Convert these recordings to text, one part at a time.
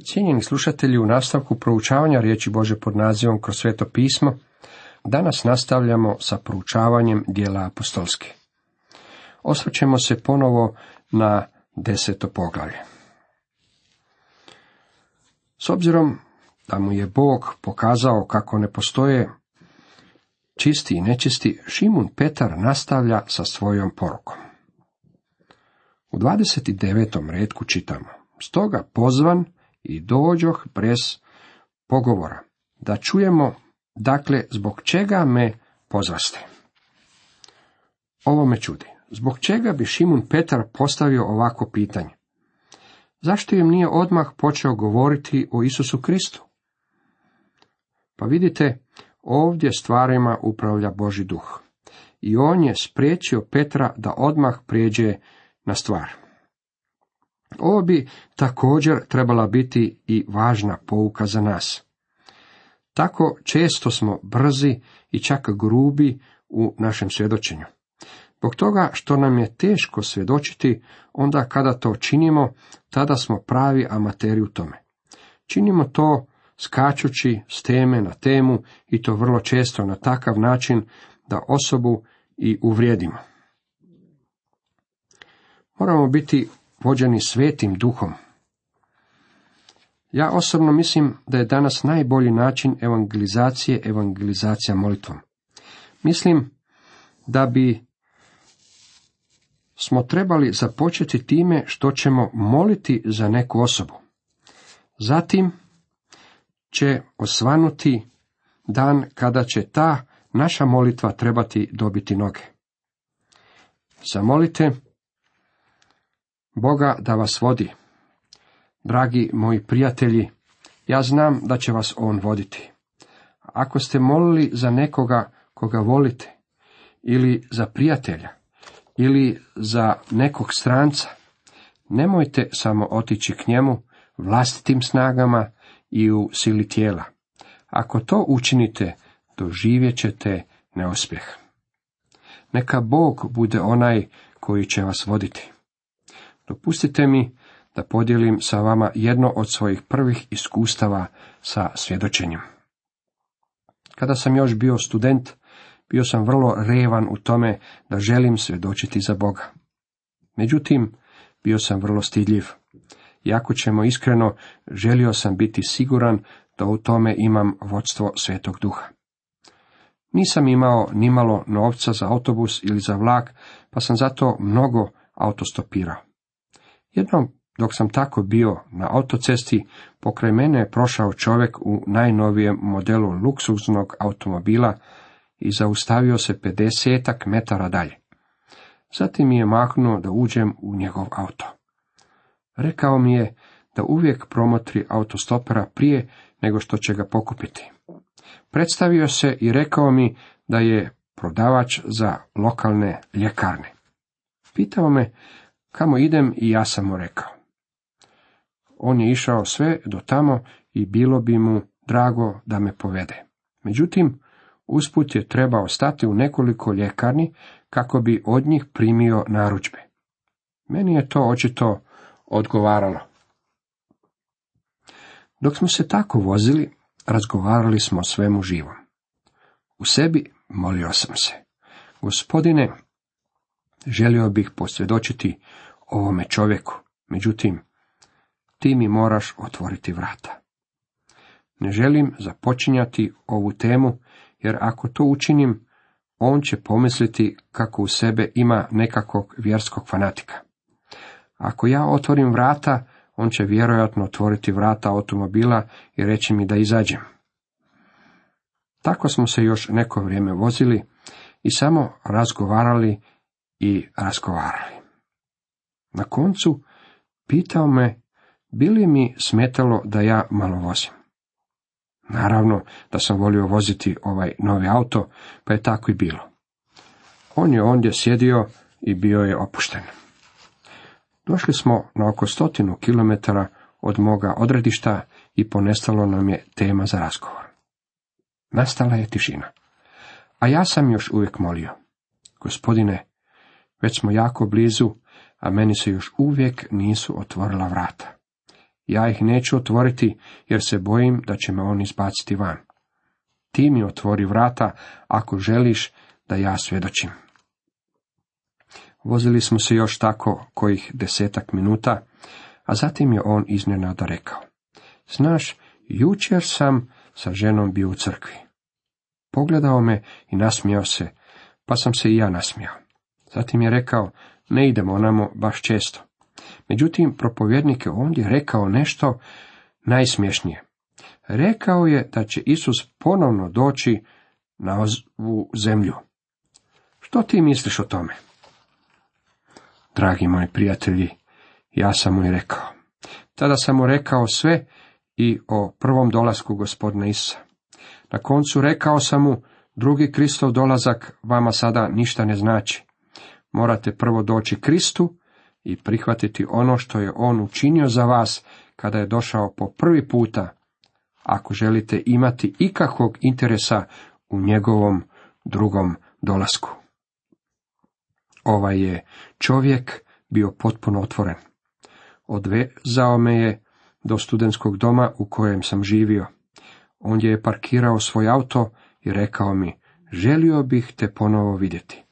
Cijenjeni slušatelji, u nastavku proučavanja riječi Bože pod nazivom kroz sveto pismo, danas nastavljamo sa proučavanjem dijela apostolske. Osvrćemo se ponovo na deseto poglavlje. S obzirom da mu je Bog pokazao kako ne postoje čisti i nečisti, Šimun Petar nastavlja sa svojom porukom. U 29. redku čitamo, stoga pozvan i dođoh brez pogovora, da čujemo, dakle, zbog čega me pozvaste. Ovo me čudi. Zbog čega bi Šimun Petar postavio ovako pitanje? Zašto im nije odmah počeo govoriti o Isusu Kristu? Pa vidite, ovdje stvarima upravlja Boži duh. I on je spriječio Petra da odmah prijeđe na stvar. Ovo bi također trebala biti i važna pouka za nas. Tako često smo brzi i čak grubi u našem svjedočenju. Zbog toga što nam je teško svjedočiti, onda kada to činimo, tada smo pravi amateri u tome. Činimo to skačući s teme na temu i to vrlo često na takav način da osobu i uvrijedimo. Moramo biti vođeni svetim duhom. Ja osobno mislim da je danas najbolji način evangelizacije evangelizacija molitvom. Mislim da bi smo trebali započeti time što ćemo moliti za neku osobu. Zatim će osvanuti dan kada će ta naša molitva trebati dobiti noge. Zamolite Boga da vas vodi. Dragi moji prijatelji, ja znam da će vas On voditi. Ako ste molili za nekoga koga volite, ili za prijatelja, ili za nekog stranca, nemojte samo otići k njemu vlastitim snagama i u sili tijela. Ako to učinite, doživjet ćete neuspjeh. Neka Bog bude onaj koji će vas voditi. Dopustite mi da podijelim sa vama jedno od svojih prvih iskustava sa svjedočenjem. Kada sam još bio student, bio sam vrlo revan u tome da želim svjedočiti za Boga. Međutim, bio sam vrlo stidljiv. Jako ćemo iskreno, želio sam biti siguran da u tome imam vodstvo Svetog Duha. Nisam imao nimalo novca za autobus ili za vlak, pa sam zato mnogo autostopirao. Jednom, dok sam tako bio na autocesti, pokraj mene je prošao čovjek u najnovijem modelu luksuznog automobila i zaustavio se pedesetak metara dalje. Zatim mi je mahnuo da uđem u njegov auto. Rekao mi je da uvijek promotri autostopera prije nego što će ga pokupiti. Predstavio se i rekao mi da je prodavač za lokalne ljekarne. Pitao me kamo idem i ja sam mu rekao. On je išao sve do tamo i bilo bi mu drago da me povede. Međutim, usput je trebao stati u nekoliko ljekarni kako bi od njih primio narudžbe. Meni je to očito odgovaralo. Dok smo se tako vozili, razgovarali smo o svemu živom. U sebi molio sam se. Gospodine, želio bih posvjedočiti ovome čovjeku, međutim, ti mi moraš otvoriti vrata. Ne želim započinjati ovu temu, jer ako to učinim, on će pomisliti kako u sebe ima nekakvog vjerskog fanatika. Ako ja otvorim vrata, on će vjerojatno otvoriti vrata automobila i reći mi da izađem. Tako smo se još neko vrijeme vozili i samo razgovarali i razgovarali. Na koncu pitao me bi li mi smetalo da ja malo vozim. Naravno da sam volio voziti ovaj novi auto, pa je tako i bilo. On je ondje sjedio i bio je opušten. Došli smo na oko stotinu kilometara od moga odredišta i ponestalo nam je tema za razgovor. Nastala je tišina. A ja sam još uvijek molio. Gospodine, već smo jako blizu, a meni se još uvijek nisu otvorila vrata. ja ih neću otvoriti, jer se bojim da će me on izbaciti van. Ti mi otvori vrata, ako želiš da ja svjedočim. Vozili smo se još tako kojih desetak minuta, a zatim je on iznenada rekao. Znaš, jučer sam sa ženom bio u crkvi. Pogledao me i nasmijao se, pa sam se i ja nasmijao. Zatim je rekao, ne idemo onamo baš često. Međutim, propovjednik je ondje rekao nešto najsmješnije. Rekao je da će Isus ponovno doći na ovu zemlju. Što ti misliš o tome? Dragi moji prijatelji, ja sam mu i rekao. Tada sam mu rekao sve i o prvom dolasku gospodina Isa. Na koncu rekao sam mu, drugi Kristov dolazak vama sada ništa ne znači. Morate prvo doći Kristu i prihvatiti ono što je on učinio za vas kada je došao po prvi puta, ako želite imati ikakvog interesa u njegovom drugom dolasku. Ovaj je čovjek bio potpuno otvoren. Odvezao me je do studentskog doma u kojem sam živio. Ondje je parkirao svoj auto i rekao mi, želio bih te ponovo vidjeti.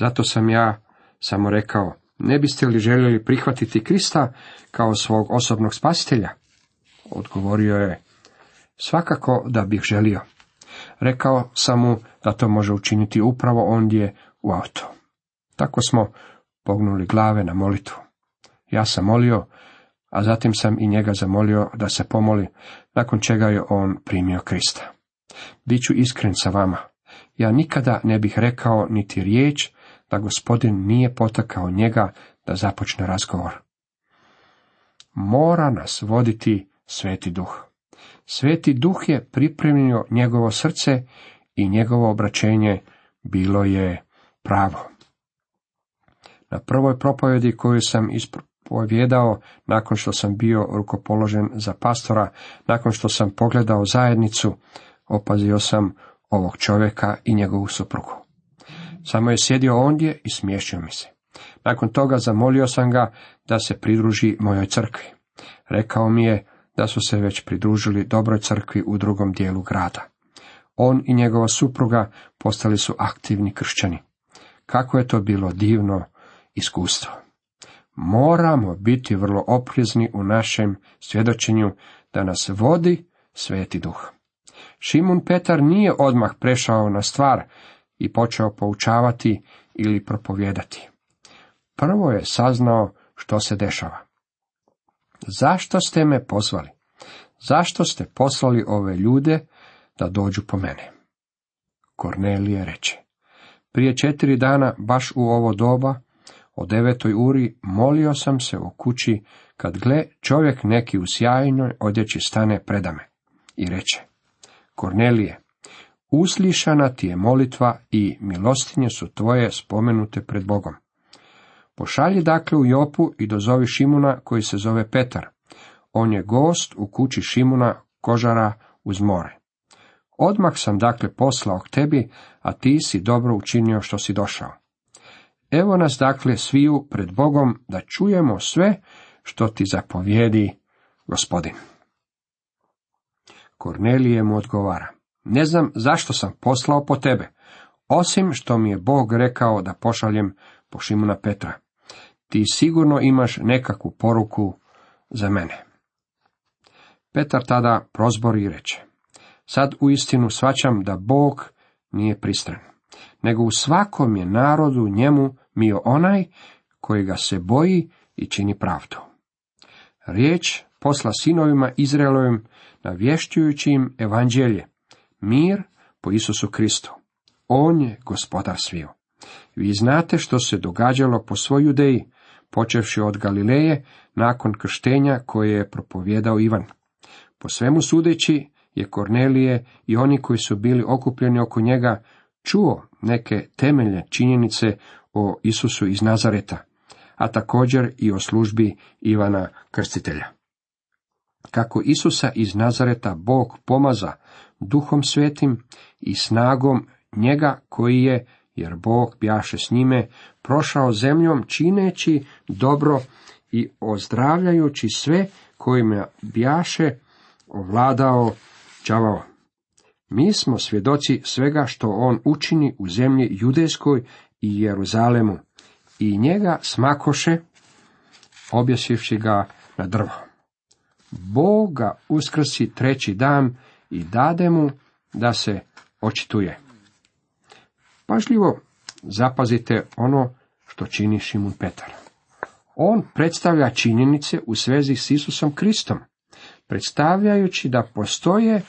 Zato sam ja samo rekao, ne biste li željeli prihvatiti Krista kao svog osobnog spasitelja? Odgovorio je, svakako da bih želio. Rekao sam mu da to može učiniti upravo ondje u auto. Tako smo pognuli glave na molitvu. Ja sam molio, a zatim sam i njega zamolio da se pomoli, nakon čega je on primio Krista. Biću iskren sa vama. Ja nikada ne bih rekao niti riječ da gospodin nije potakao njega da započne razgovor. Mora nas voditi sveti duh. Sveti duh je pripremio njegovo srce i njegovo obraćenje bilo je pravo. Na prvoj propovjedi koju sam ispovjedao nakon što sam bio rukopoložen za pastora, nakon što sam pogledao zajednicu, opazio sam ovog čovjeka i njegovu suprugu. Samo je sjedio ondje i smiješio mi se. Nakon toga zamolio sam ga da se pridruži mojoj crkvi. Rekao mi je da su se već pridružili dobroj crkvi u drugom dijelu grada. On i njegova supruga postali su aktivni kršćani. Kako je to bilo divno iskustvo. Moramo biti vrlo oprezni u našem svjedočenju da nas vodi sveti duh. Šimun Petar nije odmah prešao na stvar i počeo poučavati ili propovijedati. Prvo je saznao što se dešava. Zašto ste me pozvali? Zašto ste poslali ove ljude da dođu po mene? Kornelije reče. Prije četiri dana, baš u ovo doba, o devetoj uri, molio sam se u kući, kad gle čovjek neki u sjajnoj odjeći stane predame. I reče, Kornelije, uslišana ti je molitva i milostinje su tvoje spomenute pred Bogom. Pošalji dakle u Jopu i dozovi Šimuna koji se zove Petar. On je gost u kući Šimuna kožara uz more. Odmah sam dakle poslao k tebi, a ti si dobro učinio što si došao. Evo nas dakle sviju pred Bogom da čujemo sve što ti zapovijedi gospodin. Kornelije mu odgovara. Ne znam zašto sam poslao po tebe, osim što mi je Bog rekao da pošaljem po Šimuna Petra. Ti sigurno imaš nekakvu poruku za mene. Petar tada prozbori i reče. Sad u istinu svaćam da Bog nije pristran, nego u svakom je narodu njemu mio onaj koji ga se boji i čini pravdu. Riječ posla sinovima Izraelovim navješćujući im evanđelje, mir po Isusu Kristu. On je gospodar sviju. Vi znate što se događalo po svoj judeji, počevši od Galileje, nakon krštenja koje je propovjedao Ivan. Po svemu sudeći je Kornelije i oni koji su bili okupljeni oko njega čuo neke temeljne činjenice o Isusu iz Nazareta, a također i o službi Ivana Krstitelja. Kako Isusa iz Nazareta Bog pomaza duhom svetim i snagom njega koji je, jer Bog bjaše s njime, prošao zemljom čineći dobro i ozdravljajući sve kojima bjaše ovladao đavao. Mi smo svjedoci svega što on učini u zemlji Judejskoj i Jeruzalemu i njega smakoše, objesivši ga na drvo. Bog ga uskrsi treći dan i dade mu da se očituje. Pažljivo zapazite ono što čini Šimun Petar. On predstavlja činjenice u svezi s Isusom Kristom, predstavljajući da postoje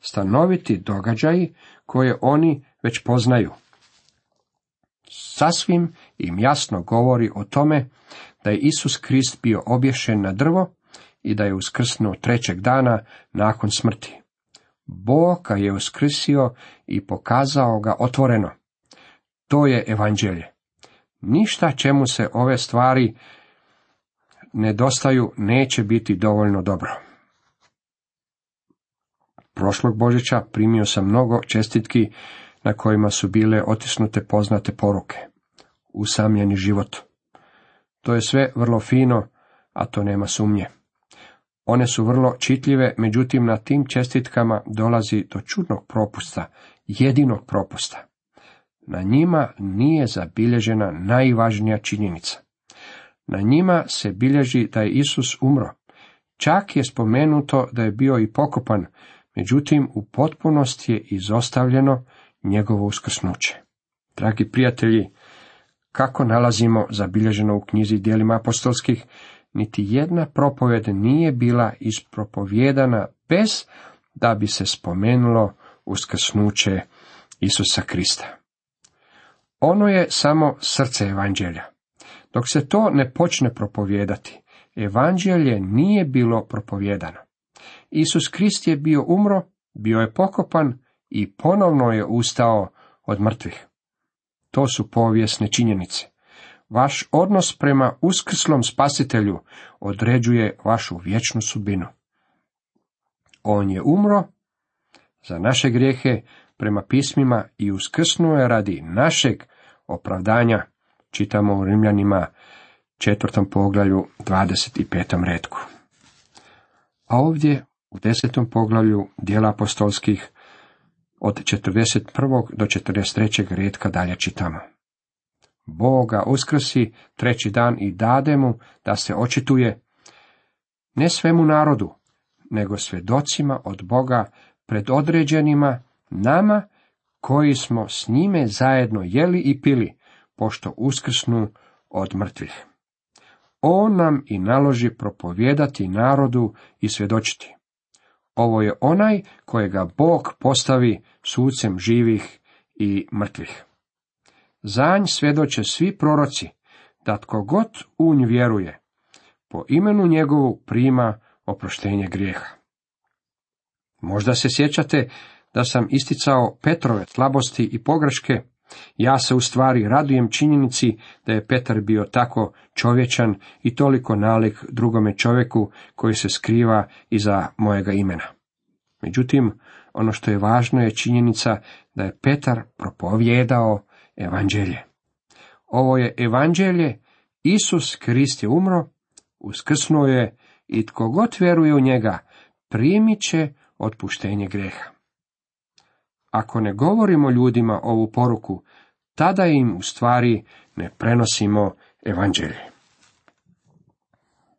stanoviti događaji koje oni već poznaju. Sasvim im jasno govori o tome da je Isus Krist bio obješen na drvo i da je uskrsnuo trećeg dana nakon smrti. Bog je uskrsio i pokazao ga otvoreno. To je evanđelje. Ništa čemu se ove stvari nedostaju neće biti dovoljno dobro. Prošlog Božića primio sam mnogo čestitki na kojima su bile otisnute poznate poruke. Usamljeni život. To je sve vrlo fino, a to nema sumnje. One su vrlo čitljive, međutim na tim čestitkama dolazi do čudnog propusta, jedinog propusta. Na njima nije zabilježena najvažnija činjenica. Na njima se bilježi da je Isus umro. Čak je spomenuto da je bio i pokopan, međutim u potpunosti je izostavljeno njegovo uskrsnuće. Dragi prijatelji, kako nalazimo zabilježeno u knjizi dijelima apostolskih, niti jedna propovjed nije bila ispropovjedana bez da bi se spomenulo uskrsnuće Isusa Krista. Ono je samo srce evanđelja. Dok se to ne počne propovijedati, evanđelje nije bilo propovjedano. Isus Krist je bio umro, bio je pokopan i ponovno je ustao od mrtvih. To su povijesne činjenice. Vaš odnos prema uskrslom spasitelju određuje vašu vječnu sudbinu. On je umro za naše grijehe prema pismima i uskrsnuo je radi našeg opravdanja, čitamo u Rimljanima četvrtom poglavlju 25. redku. A ovdje u desetom poglavlju dijela apostolskih od 41. do 43. redka dalje čitamo. Boga uskrsi treći dan i dade mu da se očituje ne svemu narodu, nego svjedocima od Boga predodređenima nama koji smo s njime zajedno jeli i pili, pošto uskrsnu od mrtvih. On nam i naloži propovjedati narodu i svjedočiti. Ovo je onaj kojega Bog postavi sucem živih i mrtvih. Zanj svjedoče svi proroci, da tko god u nj vjeruje, po imenu njegovu prima oproštenje grijeha. Možda se sjećate da sam isticao Petrove slabosti i pogreške, ja se u stvari radujem činjenici da je Petar bio tako čovječan i toliko nalik drugome čovjeku koji se skriva iza mojega imena. Međutim, ono što je važno je činjenica da je Petar propovjedao evanđelje. Ovo je evanđelje, Isus Krist je umro, uskrsnuo je i tko god vjeruje u njega, primit će otpuštenje greha. Ako ne govorimo ljudima ovu poruku, tada im u stvari ne prenosimo evanđelje.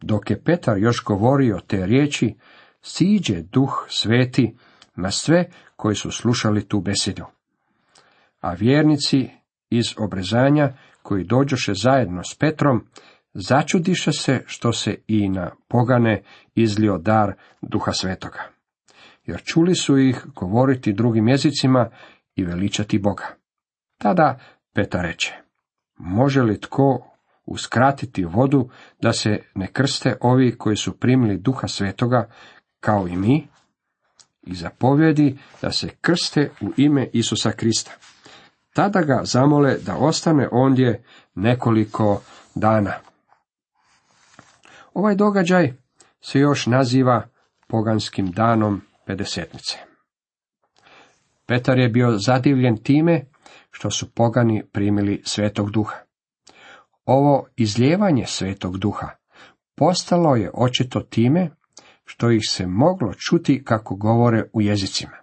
Dok je Petar još govorio te riječi, siđe duh sveti na sve koji su slušali tu besedu. A vjernici iz obrezanja, koji dođoše zajedno s Petrom, začudiše se što se i na pogane izlio dar duha svetoga jer čuli su ih govoriti drugim jezicima i veličati Boga. Tada Peta reče, može li tko uskratiti vodu da se ne krste ovi koji su primili duha svetoga kao i mi i zapovjedi da se krste u ime Isusa Krista. Tada ga zamole da ostane ondje nekoliko dana. Ovaj događaj se još naziva poganskim danom pedesetnice. Petar je bio zadivljen time što su pogani primili svetog duha. Ovo izljevanje svetog duha postalo je očito time što ih se moglo čuti kako govore u jezicima.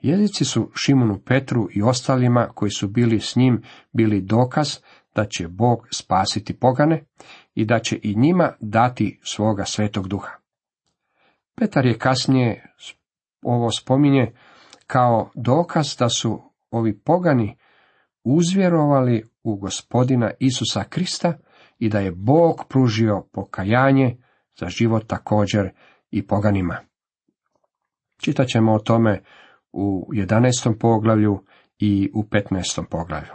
Jezici su Šimunu Petru i ostalima koji su bili s njim bili dokaz da će Bog spasiti pogane i da će i njima dati svoga svetog duha. Petar je kasnije ovo spominje kao dokaz da su ovi pogani uzvjerovali u gospodina Isusa Krista i da je Bog pružio pokajanje za život također i poganima. Čitat ćemo o tome u 11. poglavlju i u 15. poglavlju.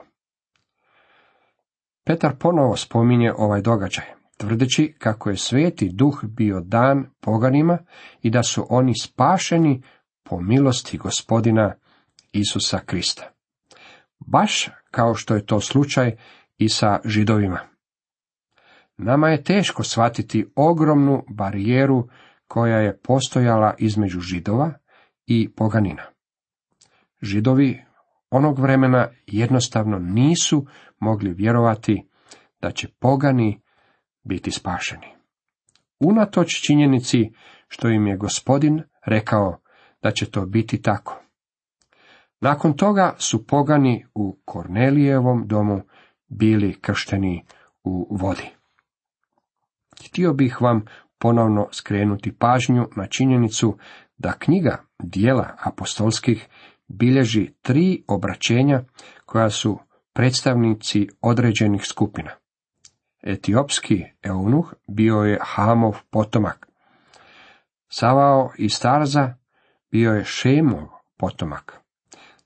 Petar ponovo spominje ovaj događaj, tvrdeći kako je sveti duh bio dan poganima i da su oni spašeni po milosti gospodina Isusa Krista. Baš kao što je to slučaj i sa židovima. Nama je teško shvatiti ogromnu barijeru koja je postojala između židova i poganina. Židovi onog vremena jednostavno nisu mogli vjerovati da će pogani biti spašeni. Unatoč činjenici što im je gospodin rekao da će to biti tako. Nakon toga su pogani u Kornelijevom domu bili kršteni u vodi. Htio bih vam ponovno skrenuti pažnju na činjenicu da knjiga dijela apostolskih bilježi tri obraćenja koja su predstavnici određenih skupina. Etiopski eunuh bio je Hamov potomak. Savao i Starza bio je Šemov potomak,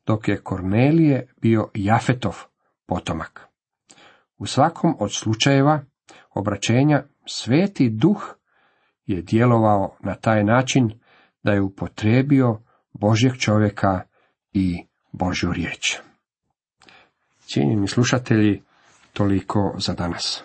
dok je Kornelije bio Jafetov potomak. U svakom od slučajeva obraćenja sveti duh je djelovao na taj način da je upotrebio Božjeg čovjeka i Božju riječ. Cijenjeni slušatelji, toliko za danas.